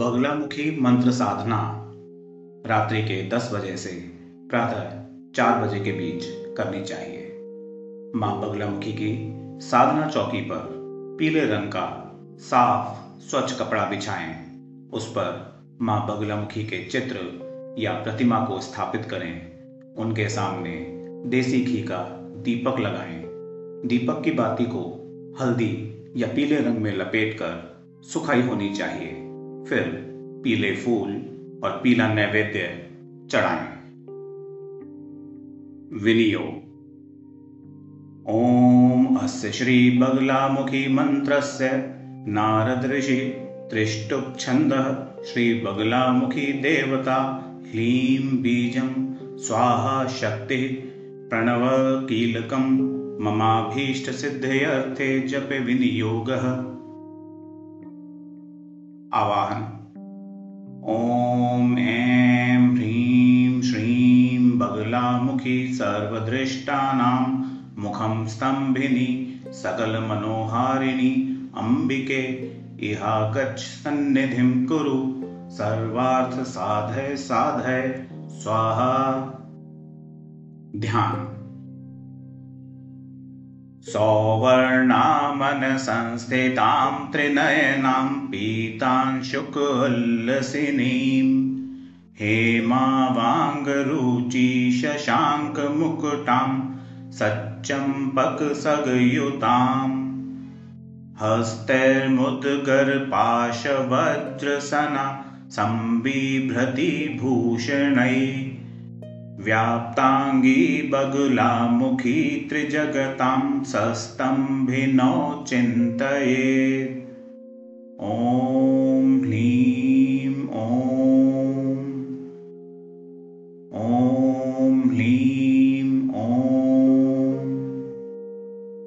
बगलामुखी मंत्र साधना रात्रि के 10 बजे से प्रातः 4 बजे के बीच करनी चाहिए। माँ बगलामुखी की साधना चौकी पर पीले रंग का साफ़, स्वच्छ कपड़ा बिछाएँ। उस पर माँ बगलामुखी के चित्र या प्रतिमा को स्थापित करें। उनके सामने देसी घी का दीपक लगाएँ। दीपक की बाती को हल्दी या पीले रंग में लपेटकर सुखाई होनी चाहिए। फिर पीले फूल और पीला नैवेद्य चढ़ाएँ। विनियोग। ओम अस्य श्री बगलामुखी मंत्रस्य। नारद ऋषि त्रिष्टुप छंद श्री बगलामुखी देवता। ह्लीं बीजं स्वाहा शक्ति प्रणव कीलकं ममाभीष्ट सिद्धयर्थे जप विनियोगः। आवाहन। ओम ऐं ह्रीं श्रीं बगलामुखी सर्वदृष्टानां मुखं स्तंभिनी सकलमनोहारिणी अम्बिके इहागच्छ सन्निधिं कुरु सर्वार्थ साधय साधय, स्वाहा। ध्यान। सौवर्णामनसंस्थितां त्रिनयनां पीतांशुकोल्लसिनीं हेमावाङ्गरुचि शशाङ्कमुकुटां सच्चम्पकसगयुताम् हस्तैर्मुद्गरपाशवज्रसना संबिभ्रति भूषणै व्याप्ताङ्गी बगुलामुखी त्रिजगतां सस्तम्भिनो चिन्तयेत् ॐ ह्लीं, ॐ। ॐ ह्लीं, ॐ।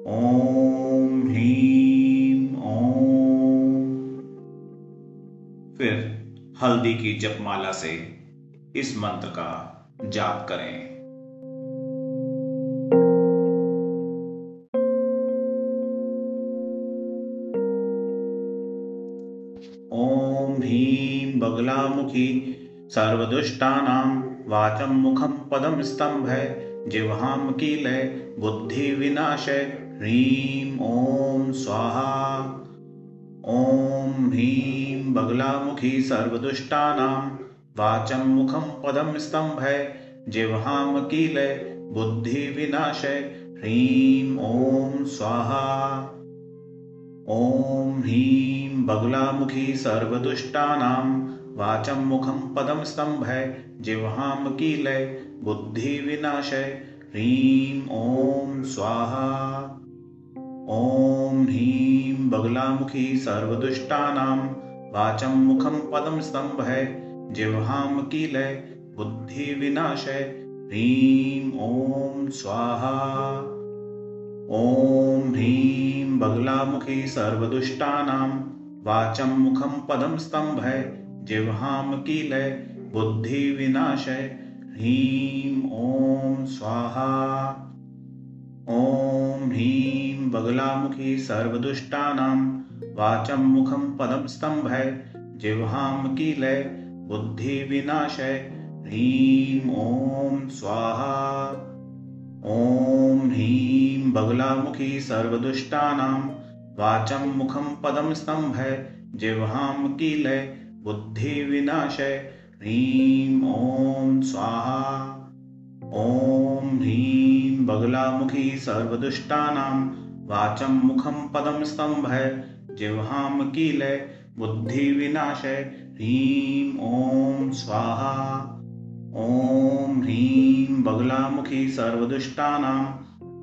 ॐ ह्लीं, ॐ। फिर हल्दी की जपमाला से इस मंत्र का जाप करें। ओम ह्रीं बगलामुखी सर्वदुष्टानां वाचं मुखं पदं स्तंभय जिह्वां कीलय बुद्धि विनाशय ह्रीं ॐ स्वाहा। ॐ ह्रीं बगलामुखी सर्वदुष्टानां वाचं मुखं पदं कीलय बुद्धि विनाशय ह्रीं ॐ स्वाहा। ॐ ह्रीं, बगलामुखी सर्वदुष्टानां वाचं मुखं पदं कीलय बुद्धि विनाशय ह्रीं ॐ स्वाहा। ॐ ह्रीं, बगलामुखी सर्वदुष्टानां वाचं मुखं पदं स्तंभय जिह्वां कीलय, बुद्धि विनाशय, ह्रीं ॐ स्वाहा। ॐ ह्रीं बगलामुखी सर्वदुष्टानां, वाचं मुखं पदं स्तंभय जिह्वां बुद्धि विनाशय, ह्रीं ॐ स्वाहा। ॐ ह्रीं बगलामुखी सर्वदुष्टानां, वाचं मुखं पदं स्तंभय जिह्वां कीलय बुद्धि विनाशय ह्रीं ॐ स्वाहा। ॐ ह्रीं बगलामुखी सर्वदुष्टानां। वाचं मुखं पदं स्तंभय जिह्वां कीलय। बुद्धि विनाशय ह्रीं ॐ स्वाहा। ॐ ह्रीं बगलामुखी सर्वदुष्टानां। वाचं मुखं पदं स्तंभय जिह्वां कीलय। बुद्धि विनाशय ह्रीं ॐ स्वाहा ॐ ह्रीं बगलामुखी सर्वदुष्टानां,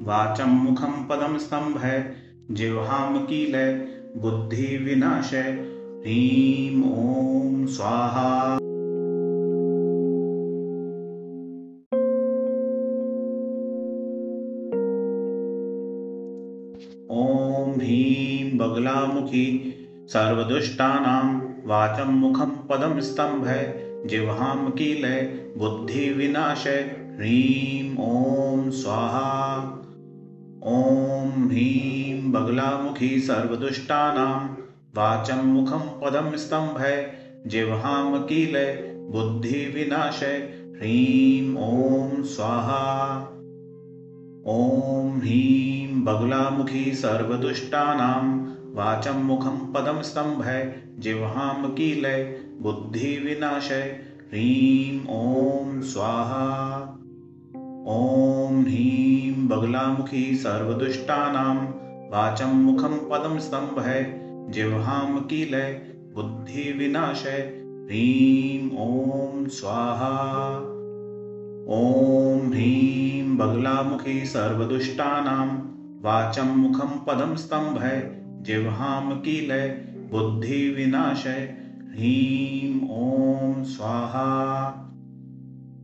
वाचं मुखं पदं स्तंभय जिह्वां कीलय बुद्धि विनाशय ह्रीं ॐ स्वाहा। ॐ ह्रीं बगलामुखी सर्वदुष्टानां वाचं मुखं पदं स्तंभय जिह्वां कीलय बुद्धि विनाशय ह्रीं ॐ स्वाहा। ॐ ह्रीं बगलामुखी सर्वदुष्टानां, वाचं मुखं पदं स्तंभय जिह्वाम कीलय बुद्धि विनाशय ह्रीं ॐ स्वाहा। ॐ ह्रीं बगलामुखी सर्वदुष्टानां वाचं मुखं पदं स्तम्भय जिह्वां बुद्धि बुद्धिविनाशय ह्रीं ॐ स्वाहा। ॐ ह्रीं, बगलामुखी सर्वदुष्टानां। वाचं मुखं पदं स्तम्भय जिह्वां कीलय बुद्धिविनाशय ह्रीं ॐ स्वाहा। ॐ ह्रीं, बगलामुखी सर्वदुष्टानां। वाचं मुखं पदं स्तम्भय जिह्वां बुद्धि बुद्धिविनाशय ह्रीं ॐ स्वाहा।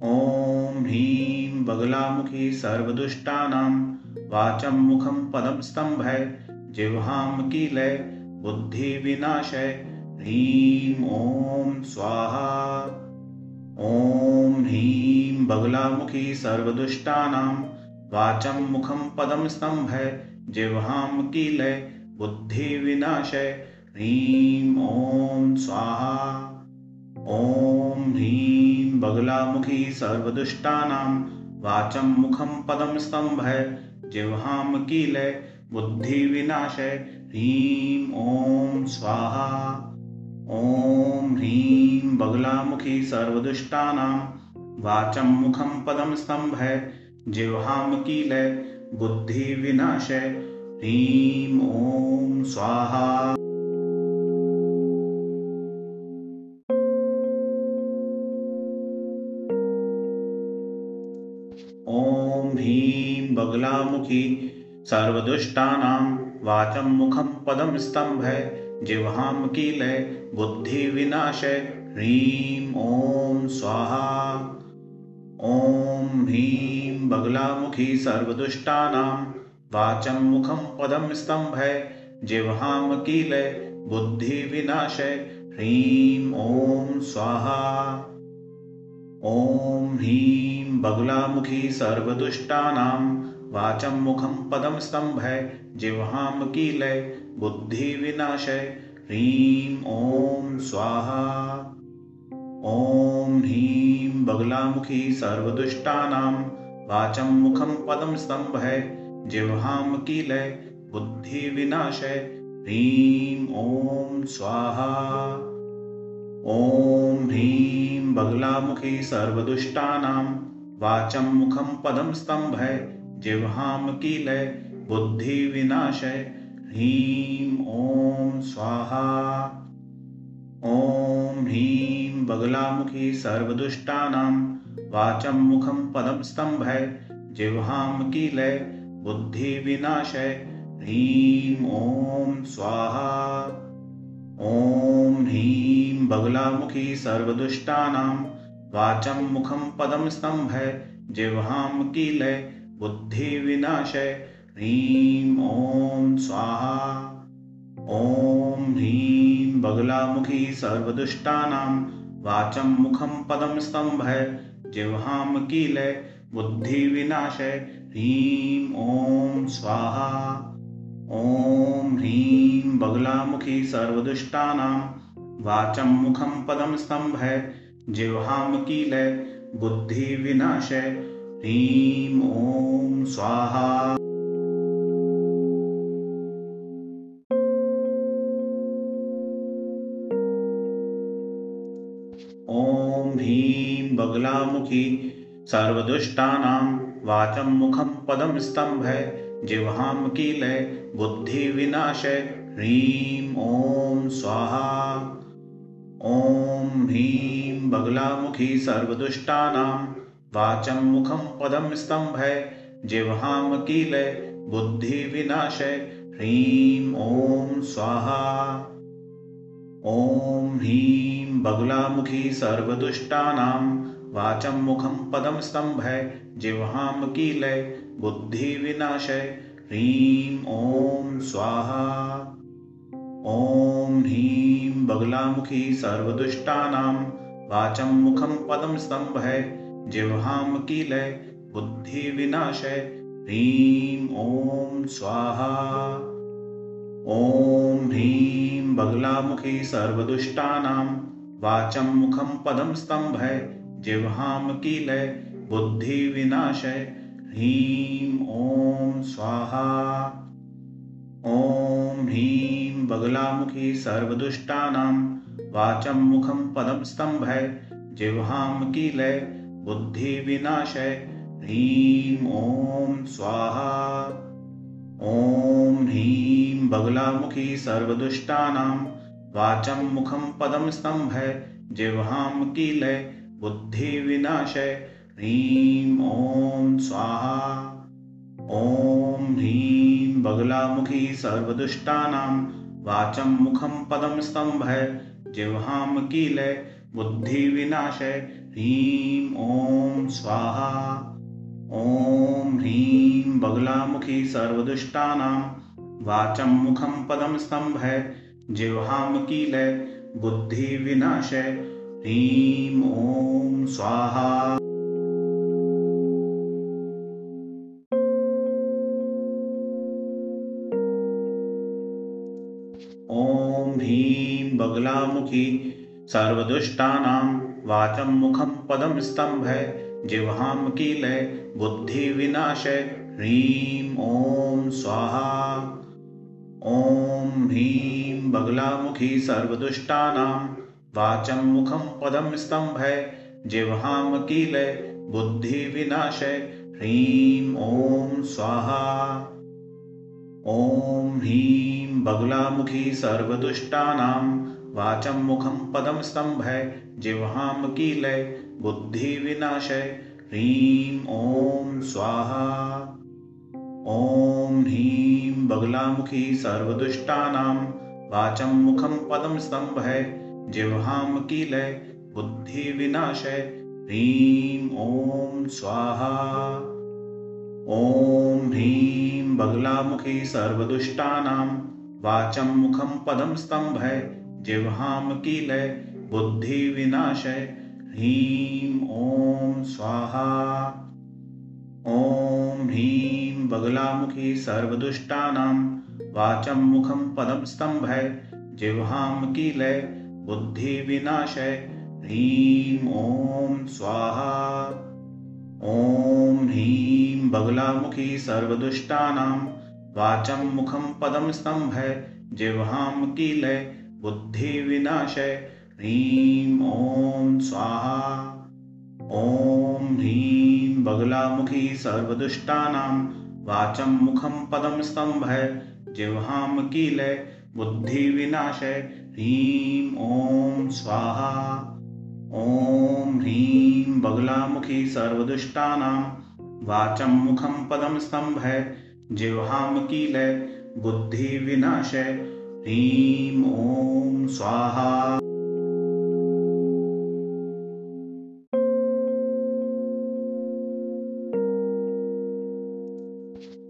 ॐ ह्रीं बगलामुखी सर्वदुष्टानां, वाचं मुखं पदं स्तम्भय जिह्वां बुद्धि बुद्धिविनाशय ह्रीं ॐ स्वाहा। ॐ ह्रीं बगलामुखी सर्वदुष्टानां, वाचं मुखं पदं स्तम्भय जिह्वां कीलय बुद्धिविनाशय। ह्रीं ॐ स्वाहा। ॐ ह्रीं बगलामुखी सर्वदुष्टानां। वाचं मुखं पदं स्तम्भय। जिह्वां कीलय बुद्धिविनाशय। ह्रीं ॐ स्वाहा। ॐ ह्रीं बगलामुखी सर्वदुष्टानां। वाचं मुखं पदं स्तम्भय। जिह्वां कीलय बुद्धिविनाशय। ह्रीं ॐ स्वाहा। ॐ ह्रीं बगलामुखी सर्वदुष्टानां वाचं मुखं पदं स्तम्भय जिह्वां कीलय बुद्धिविनाशय ह्रीं ॐ स्वाहा। ॐ ह्रीं बगलामुखी सर्वदुष्टानां वाचं मुखं पदं स्तम्भय जिह्वां कीलय बुद्धिविनाशय ह्रीं ॐ स्वाहा। ॐ ह्रीं, बगलामुखी सर्वदुष्टानां। वाचं मुखं पदं स्तम्भय जिह्वां कीलय बुद्धिविनाशय ह्रीं ॐ स्वाहा। ॐ ह्रीं, बगलामुखी सर्वदुष्टानां। वाचं मुखं पदं स्तम्भय जिह्वां कीलय बुद्धिविनाशय ह्रीं ॐ स्वाहा। ॐ ह्रीं, बगलामुखी सर्वदुष्टानां। वाचं मुखं पदं स्तम्भय। जिह्वां कीलय बुद्धिविनाशय ह्रीं ॐ स्वाहा। ॐ ह्रीं, बगलामुखी सर्वदुष्टानां। वाचं मुखं पदं स्तम्भय। जिह्वां कीलय बुद्धिविनाशय। ह्रीं ॐ स्वाहा। ॐ ह्रीं बगलामुखी सर्वदुष्टानां। वाचं मुखं पदं स्तम्भय। जिह्वां कीलय। बुद्धिविनाशय। ह्रीं ॐ स्वाहा। ॐ ह्रीं बगलामुखी सर्वदुष्टानां। वाचं मुखं पदं स्तम्भय। जिह्वां कीलय। बुद्धिविनाशय। ह्रीं ॐ स्वाहा, ॐ ह्रीं बगलामुखी सर्वदुष्टानां, वाचं मुखं पदं स्तम्भय जिह्वां कीलय बुद्धिविनाशय ह्रीं ॐ स्वाहा। ॐ ह्रीं बगलामुखी सर्वदुष्टानां वाचं मुखं पदं स्तम्भय जिह्वां कीलय बुद्धिविनाशय ह्रीम ॐ स्वाहा। ॐ ह्रीं बगलामुखी सर्वदुष्टानां, वाचं मुखं पदं स्तम्भय जिह्वां कीलय बुद्धिविनाशय ह्रीं ॐ स्वाहा। ॐ ह्रीं बगलामुखी सर्वदुष्टानां वाचं मुखं पदं स्तम्भय जिह्वां कीलय बुद्धिविनाशय ह्रीं ॐ स्वाहा। ॐ ह्रीं बगलामुखी सर्वदुष्टानां। वाचं मुखं पदं स्तम्भय जिह्वां कीलय बुद्धिविनाशय ह्रीं ॐ स्वाहा। ॐ ह्रीं बगलामुखी सर्वदुष्टानां। वाचं मुखं पदं स्तम्भय जिह्वां बुद्धि बुद्धिविनाशय ह्रीं ॐ स्वाहा। ॐ ह्रीं बगलामुखी सर्वदुष्टानां, वाचं मुखं पदं स्तम्भय जिह्वां कीलय बुद्धिविनाशय ह्रीं ॐ स्वाहा। ॐ ह्रीं बगलामुखी सर्वदुष्टानां, वाचं मुखं पदं स्तम्भय जिह्वां कीलय बुद्धिविनाशय। ह्रीं ॐ स्वाहा। ॐ ह्रीं बगलामुखी सर्वदुष्टानां। वाचं मुखं पदं स्तम्भय। जिह्वां कीलय बुद्धिविनाशय। ह्रीं ॐ स्वाहा। ॐ ह्रीं बगलामुखी सर्वदुष्टानां। वाचं मुखं पदं स्तम्भय। जिह्वां कीलय बुद्धिविनाशय। ह्रीं ॐ स्वाहा ॐ ह्रीं बगलामुखी सर्वदुष्टानां वाचं मुखं पदं स्तम्भय जिह्वां कीलय बुद्धिविनाशय ह्रीं ॐ स्वाहा ॐ ह्रीं बगलामुखी सर्वदुष्टानां वाचं मुखं पदं स्तम्भय जिह्वां कीलय बुद्धिविनाशय ह्रीं ॐ स्वाहा। ॐ ह्रीं बगलामुखी सर्वदुष्टानां। वाचं मुखं पदं स्तम्भय जिह्वां कीलय बुद्धिविनाशय ह्रीं ॐ स्वाहा। ॐ ह्रीं बगलामुखी सर्वदुष्टानां। वाचं मुखं पदं स्तम्भय जिह्वां कीलय बुद्धिविनाशय ह्रीं ॐ स्वाहा। ॐ ह्रीं बगलामुखी सर्वदुष्टानां, वाचं मुखं पदं स्तम्भय जिह्वां कीलय बुद्धिविनाशय ह्रीं ॐ स्वाहा। ॐ ह्रीं बगलामुखी सर्वदुष्टानां, वाचं मुखं पदं स्तम्भय जिह्वां कीलय बुद्धिविनाशय। ह्रीं ॐ स्वाहा। ॐ ह्रीं बगलामुखी सर्वदुष्टानां। वाचं मुखं पदं स्तम्भय जिह्वां कीलय बुद्धिविनाशय। ह्रीं ॐ स्वाहा। ॐ ह्रीं बगलामुखी सर्वदुष्टानां। वाचं मुखं पदं स्तम्भय जिह्वां कीलय बुद्धिविनाशय। ह्रीं ॐ स्वाहा ॐ ह्रीं बगलामुखी सर्वदुष्टानां, वाचं मुखं पदं स्तम्भय जिह्वां कीलय बुद्धिविनाशय ह्रीं ॐ स्वाहा।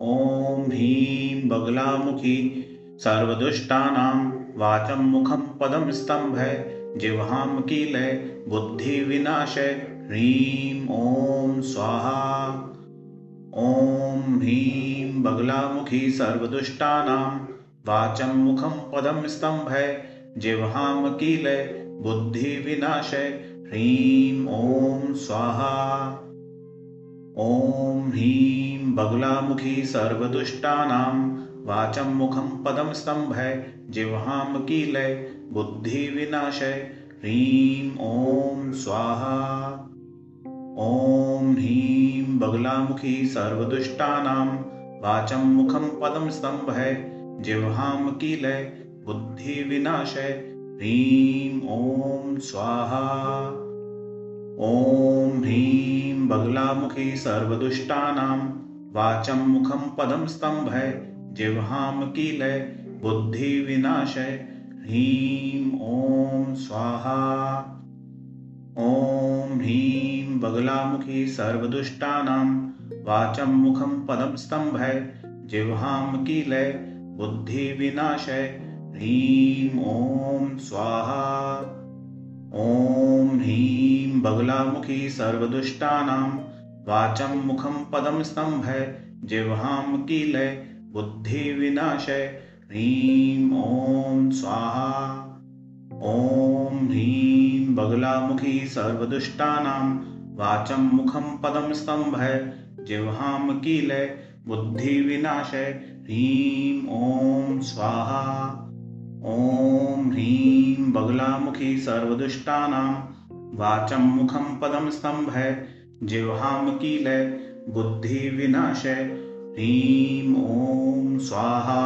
ॐ ह्रीं बगलामुखी सर्वदुष्टानां वाचं मुखं पदं स्तम्भय जिह्वां कीलय बुद्धिविनाशय ह्रीं ॐ स्वाहा। ॐ ह्रीं बगलामुखी सर्वदुष्टानां, वाचं मुखं पदं स्तम्भय जिह्वां कीलय बुद्धिविनाशय ह्रीं ॐ स्वाहा। ॐ ह्रीं बगलामुखी सर्वदुष्टानां वाचं मुखं पदं स्तम्भय, जिह्वां कीलय बुद्धिविनाशय ह्रीं ॐ स्वाहा। ॐ ह्रीं, बगलामुखी सर्वदुष्टानां। वाचं मुखं पदं स्तम्भय, जिह्वां कीलय बुद्धिविनाशय ह्रीं ॐ स्वाहा। ॐ ह्रीं, बगलामुखी सर्वदुष्टानां। वाचं मुखं पदं स्तम्भय जिह्वां बुद्धि बुद्धिविनाशय ह्रीं ॐ स्वाहा। ॐ ह्रीं बगलामुखी सर्वदुष्टानां, वाचं मुखं पदं स्तम्भय जिह्वां बुद्धि बुद्धिविनाशय ह्रीं ॐ स्वाहा। ॐ ह्रीं बगलामुखी सर्वदुष्टानां, वाचं मुखं पदं स्तम्भय जिह्वां कीलय बुद्धिविनाशय। ह्रीं ॐ स्वाहा। ॐ ह्रीं बगलामुखी सर्वदुष्टानां वाचं मुखं पदं स्तम्भय। जिह्वां कीलय बुद्धिविनाशय। ह्रीं ॐ स्वाहा। ॐ ह्रीं बगलामुखी सर्वदुष्टानां वाचं मुखं पदं स्तम्भय। जिह्वां कीलय बुद्धिविनाशय। ह्रीं ॐ स्वाहा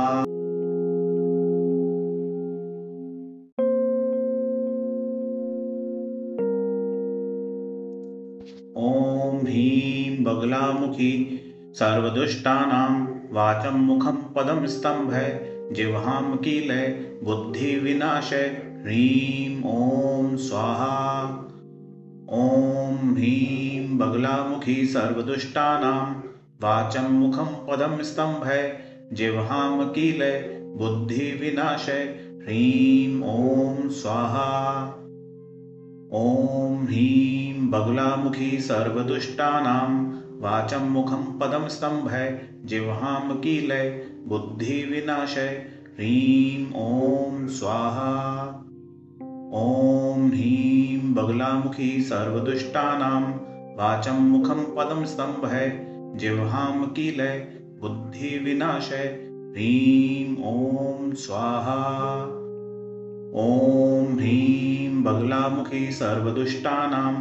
ॐ ह्रीं बगलामुखी सर्वदुष्टानां वाचं मुखं पदं स्तम्भय जिह्वां कीलय बुद्धिविनाशय ह्रीं ॐ स्वाहा ॐ ह्रीं बगलामुखी सर्वदुष्टानां वाचं मुखं पदं स्तम्भय जिह्वां कीलय बुद्धिविनाशय ह्रीं ॐ स्वाहा। ॐ ह्रीं, बगलामुखी सर्वदुष्टानां। वाचं मुखं पदं स्तम्भय जिह्वां कीलय बुद्धिविनाशय ह्रीं ॐ स्वाहा। ॐ ह्रीं, बगलामुखी सर्वदुष्टानां। वाचं मुखं पदं स्तम्भय जिह्वां बुद्धि बुद्धिविनाशय ह्रीं ॐ स्वाहा। ॐ ह्रीं, बगलामुखी सर्वदुष्टानां।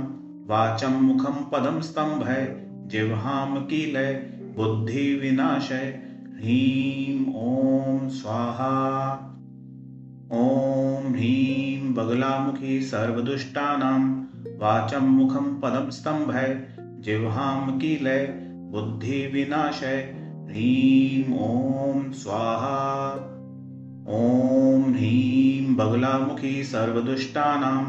वाचं मुखं पदं स्तम्भय। जिह्वां कीलय बुद्धिविनाशय ह्रीं ॐ स्वाहा। ॐ ह्रीं, बगलामुखी सर्वदुष्टानां। वाचं मुखं पदं स्तम्भय। जिह्वां कीलय बुद्धिविनाशय। ह्रीं ॐ स्वाहा। ॐ ह्रीं बगलामुखी सर्वदुष्टानां।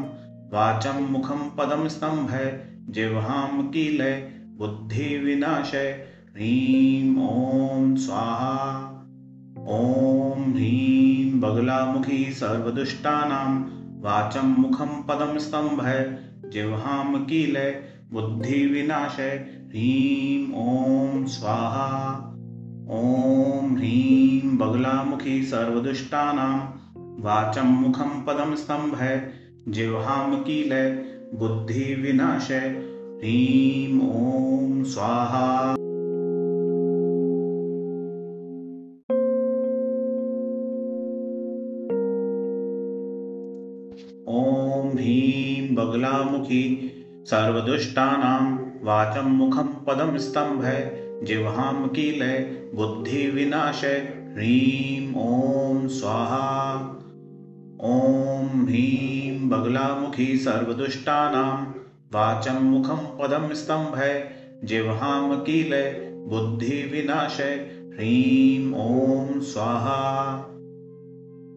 वाचं मुखं पदं स्तम्भय। जिह्वां कीलय बुद्धिविनाशय। ह्रीं ॐ स्वाहा। ॐ ह्रीं बगलामुखी सर्वदुष्टानां। वाचं मुखं पदं स्तम्भय। जिह्वां कीलय बुद्धिविनाशय। ह्रीं ॐ स्वाहा ॐ ह्रीं बगलामुखी सर्वदुष्टानां वाचं मुखं पदं स्तम्भय जिह्वां कीलय बुद्धिविनाशय ह्रीं ॐ स्वाहा ॐ ह्रीं बगलामुखी सर्वदुष्टानां वाचं मुखं पदं स्तम्भय जिह्वां कीलय बुद्धिविनाशय ह्रीं ॐ स्वाहा। ॐ ह्रीं बगलामुखी सर्वदुष्टानां, वाचं मुखं पदं स्तम्भय जिह्वां कीलय बुद्धिविनाशय ह्रीं ॐ स्वाहा।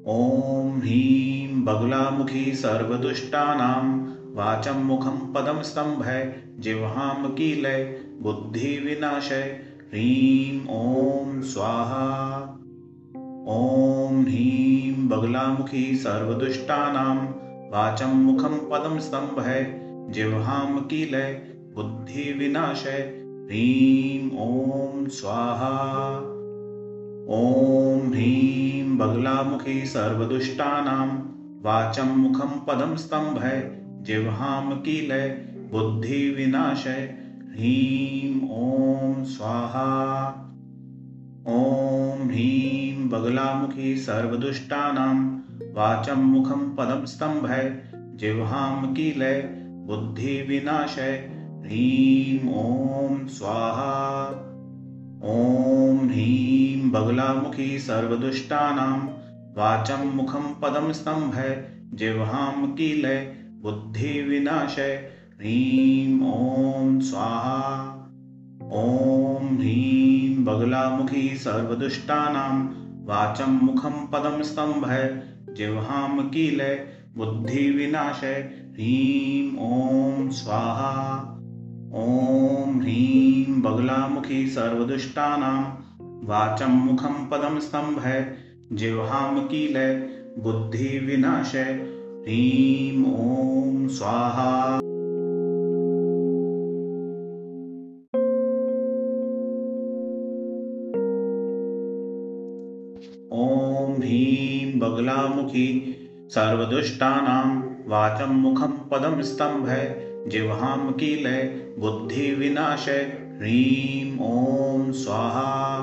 ॐ ह्रीं बगलामुखी सर्वदुष्टानां, वाचं मुखं पदं स्तम्भय जिह्वां कीलय बुद्धिविनाशय। ह्रीं ॐ स्वाहा। ॐ ह्रीं, बगलामुखी सर्वदुष्टानां। वाचं मुखं पदं स्तम्भय। जिह्वां कीलय बुद्धिविनाशय। ह्रीं ॐ स्वाहा। ॐ ह्रीं, बगलामुखी सर्वदुष्टानां। वाचं मुखं पदं स्तम्भय। जिह्वां कीलय बुद्धिविनाशय। ह्रीं ॐ स्वाहा। ॐ ह्रीं बगलामुखी सर्वदुष्टानां। वाचं मुखं पदं स्तम्भय। जिह्वां कीलय। बुद्धिविनाशय। ह्रीं ॐ स्वाहा। ॐ ह्रीं बगलामुखी सर्वदुष्टानां। वाचं मुखं पदं स्तम्भय। जिह्वां कीलय। बुद्धिविनाशय। ह्रीं ॐ स्वाहा। ॐ ह्रीं बगलामुखी सर्वदुष्टानां वाचं मुखं पदं स्तम्भय, जिह्वां कीलय बुद्धिविनाशय। ह्रीं ॐ स्वाहा। ॐ ह्रीं बगलामुखी सर्वदुष्टानां वाचं मुखं पदं स्तम्भय, जिह्वां कीलय बुद्धिविनाशय। ह्रीं ॐ स्वाहा। बगलामुखी सर्वदुष्टानां वाचं मुखं पदं स्तम्भय जिह्वां कीलय बुद्धिविनाशय ह्रीं ॐ स्वाहा।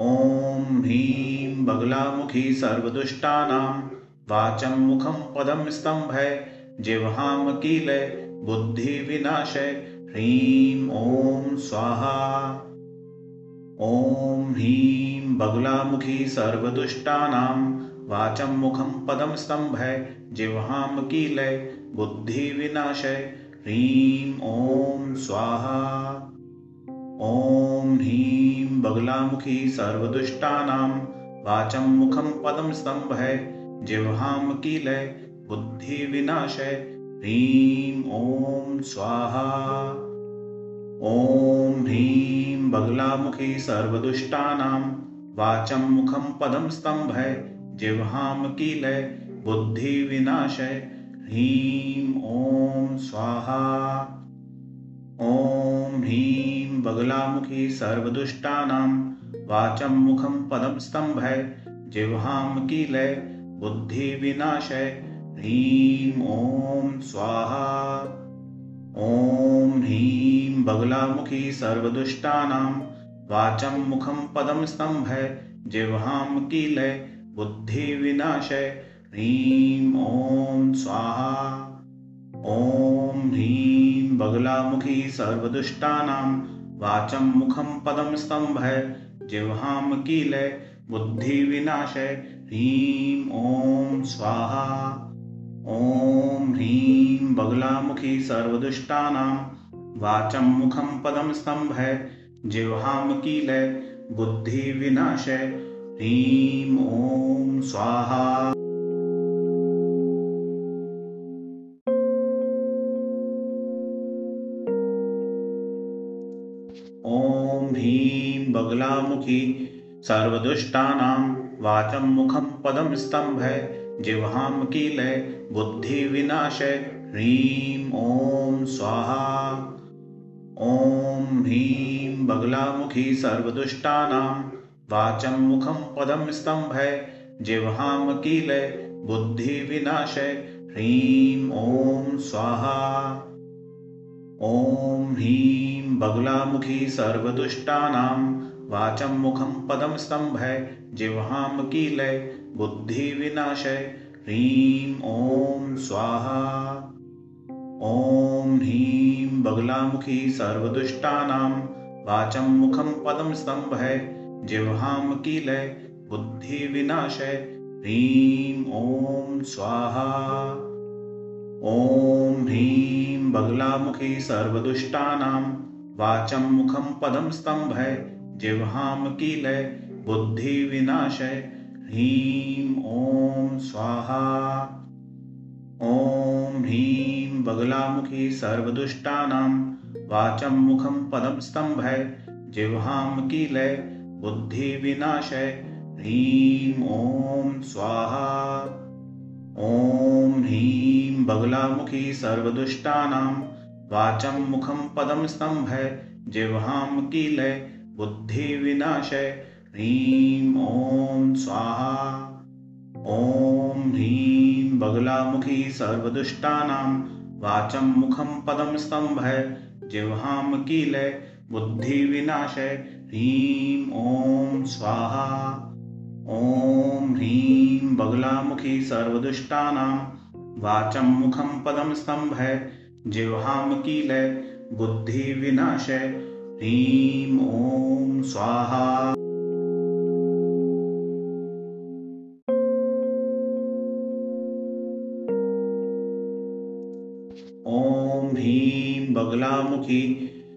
ॐ ह्रीं बगलामुखी सर्वदुष्टानां वाचं मुखं पदं स्तम्भय जिह्वां कीलय बुद्धिविनाशय ह्रीं ॐ स्वाहा। ॐ ह्रीं बगुलामुखी सर्वदुष्टानां वाचं मुखं पदं स्तम्भय जिह्वां कीलय बुद्धिविनाशय ह्रीं ॐ स्वाहा। ॐ ह्रीं, बगलामुखी सर्वदुष्टानां। वाचं मुखं पदं स्तम्भय जिह्वां कीलय बुद्धिविनाशय ह्रीं ॐ स्वाहा। ॐ ह्रीं, बगलामुखी सर्वदुष्टानां। वाचं मुखं पदं स्तम्भय जिह्वां बुद्धि बुद्धिविनाशय ह्रीं ॐ स्वाहा। ॐ ह्रीं बगलामुखी सर्वदुष्टानां, वाचं मुखं पदं स्तम्भय जिह्वां कीलय बुद्धिविनाशय ह्रीं ॐ स्वाहा। ॐ ह्रीं बगलामुखी सर्वदुष्टानां, वाचं मुखं पदं स्तम्भय जिह्वां कीलय बुद्धिविनाशय। ह्रीं ॐ स्वाहा। ॐ ह्रीं बगलामुखी सर्वदुष्टानां। वाचं मुखं पदं स्तम्भय। जिह्वां कीलय बुद्धिविनाशय। ह्रीं ॐ स्वाहा। ॐ ह्रीं बगलामुखी सर्वदुष्टानां। वाचं मुखं पदं स्तम्भय। जिह्वां कीलय बुद्धिविनाशय। ह्रीं ॐ स्वाहा ॐ ह्रीं बगलामुखी सर्वदुष्टानां वाचं मुखं पदं स्तम्भय जिह्वां कीलय बुद्धिविनाशय ह्रीं ॐ स्वाहा ॐ ह्रीं बगलामुखी सर्वदुष्टानां वाचं मुखं पदं स्तम्भय जिह्वां कीलय बुद्धिविनाशय ह्रीं ॐ स्वाहा। ॐ ह्रीं, बगलामुखी सर्वदुष्टानां वाचं मुखं पदं स्तम्भय जिह्वां कीलय बुद्धिविनाशय ह्रीं ॐ स्वाहा। ॐ ह्रीं, बगलामुखी सर्वदुष्टानां वाचं मुखं पदं स्तम्भय जिह्वां कीलय बुद्धिविनाशय ह्रीं ॐ स्वाहा। ॐ ह्रीं बगलामुखी सर्वदुष्टानां, वाचं मुखं पदं स्तम्भय जिह्वां कीलय बुद्धिविनाशय ह्रीं ॐ स्वाहा। ॐ ह्रीं बगलामुखी सर्वदुष्टानां, वाचं मुखं पदं स्तम्भय जिह्वां कीलय बुद्धिविनाशय। ह्रीं ॐ स्वाहा। ॐ ह्रीं बगलामुखी सर्वदुष्टानां। वाचं मुखं पदं स्तम्भय। जिह्वां कीलय। बुद्धिविनाशय। ह्रीं ॐ स्वाहा। ॐ ह्रीं बगलामुखी सर्वदुष्टानां। वाचं मुखं पदं स्तम्भय। जिह्वां कीलय। बुद्धिविनाशय। ह्रीं ॐ स्वाहा ॐ ह्रीं बगलामुखी सर्वदुष्टानां, वाचं मुखं पदं स्तम्भय जिह्वां कीलय बुद्धिविनाशय ह्रीं ॐ स्वाहा। ॐ ह्रीं बगलामुखी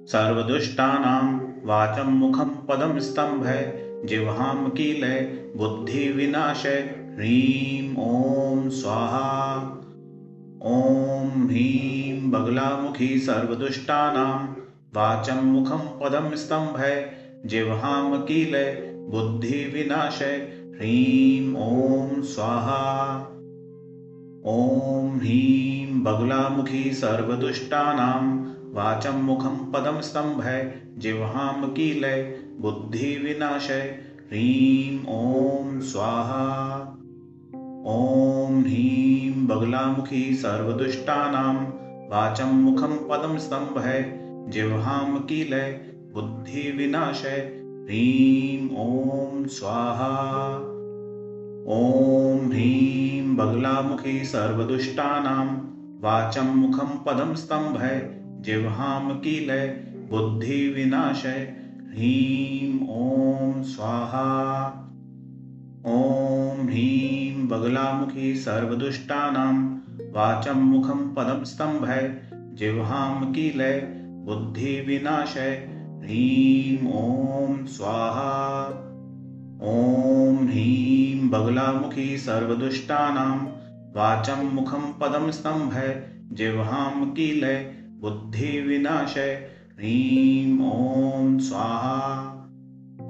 सर्वदुष्टानां वाचं मुखं पदं स्तम्भय जिह्वां कीलय बुद्धिविनाशय ह्रीं ॐ स्वाहा। ॐ ह्रीं बगलामुखी सर्वदुष्टानां, वाचं मुखं पदं स्तम्भय जिह्वां कीलय बुद्धिविनाशय ह्रीं ॐ स्वाहा। ॐ ह्रीं बगुलामुखी सर्वदुष्टानां, वाचं मुखं पदं स्तम्भय जिह्वां कीलय बुद्धिविनाशय। ह्रीं ॐ स्वाहा। ॐ ह्रीं, बगलामुखी सर्वदुष्टानां। वाचं मुखं पदं स्तम्भय। जिह्वां कीलय बुद्धिविनाशय। ह्रीं ॐ स्वाहा। ॐ ह्रीं, बगलामुखी सर्वदुष्टानां। वाचं मुखं पदं स्तम्भय। जिह्वां कीलय बुद्धिविनाशय। ह्रीं ॐ स्वाहा। ॐ ह्रीं बगलामुखी सर्वदुष्टानां। वाचं मुखं पदं स्तम्भय। जिह्वां कीलय, बुद्धिविनाशय। ह्रीं ॐ स्वाहा। ॐ ह्रीं बगलामुखी सर्वदुष्टानां। वाचं मुखं पदं स्तम्भय। जिह्वां कीलय, बुद्धिविनाशय। ह्रीं ॐ स्वाहा,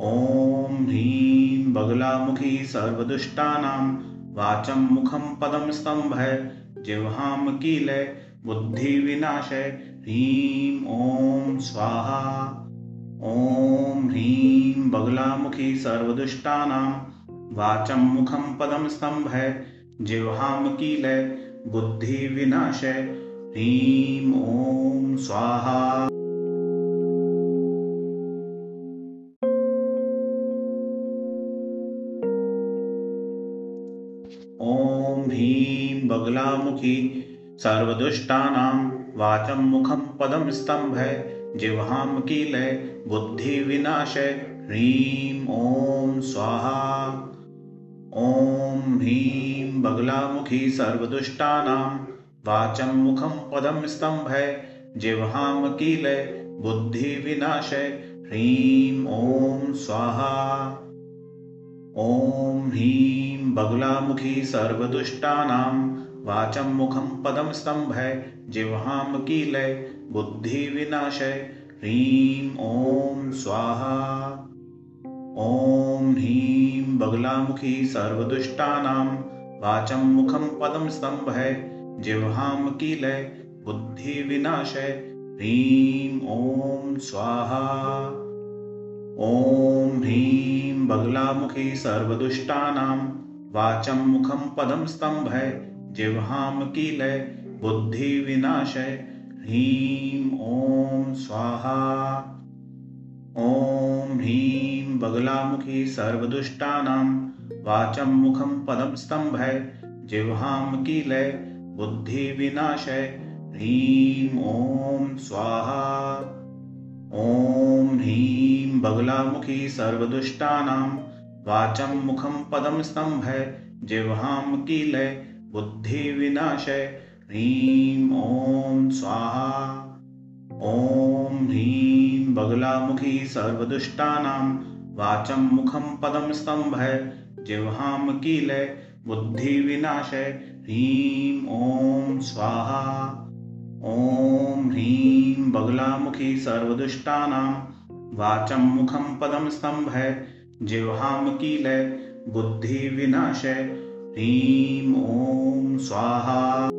ॐ ह्रीं बगलामुखी सर्वदुष्टानां, वाचं मुखं पदं स्तम्भय जिह्वां कीलय बुद्धिविनाशय ह्रीं ॐ स्वाहा, ॐ ह्रीं बगलामुखी सर्वदुष्टानां, वाचं मुखं पदं स्तम्भय जिह्वां कीलय बुद्धिविनाशय ह्रीं ॐ स्वाहा। बगलामुखी सर्वदुष्टानां वाचं मुखं पदं स्तम्भय जिह्वां कीलय बुद्धिविनाशय ह्रीं ॐ स्वाहा। ॐ ह्रीं बगलामुखी सर्वदुष्टानां वाचं मुखं पदं स्तम्भय जिह्वां कीलय बुद्धिविनाशय ह्रीं ॐ स्वाहा। ॐ ह्रीं बगलामुखी सर्वदुष्टानां वाचं मुखं पदं स्तम्भय जिह्वां कीलय बुद्धिविनाशय ह्रीं ॐ स्वाहा। ॐ ह्रीं बगलामुखी सर्वदुष्टानां। वाचं मुखं पदं स्तम्भय जिह्वां कीलय बुद्धिविनाशय ह्रीं ॐ स्वाहा। ॐ ह्रीं बगलामुखी सर्वदुष्टानां। वाचं मुखं पदं स्तम्भय जिह्वां कीलय बुद्धिविनाशय ह्रीं ॐ स्वाहा। ॐ ह्रीं बगलामुखी सर्वदुष्टानां, वाचं मुखं पदं स्तम्भय जिह्वां बुद्धि बुद्धिविनाशय ह्रीं ॐ स्वाहा। ॐ ह्रीं बगलामुखी सर्वदुष्टानां, वाचं मुखं पदं स्तम्भय जिह्वां कीलय बुद्धिविनाशय। ह्रीं ॐ स्वाहा। ॐ ह्रीं बगलामुखी सर्वदुष्टानां। वाचं मुखं पदं स्तम्भय। जिह्वां कीलय बुद्धिविनाशय। ह्रीं ॐ स्वाहा। ॐ ह्रीं बगलामुखी सर्वदुष्टानां। वाचं मुखं पदं स्तम्भय। जिह्वां कीलय बुद्धिविनाशय। ह्रीं ॐ स्वाहा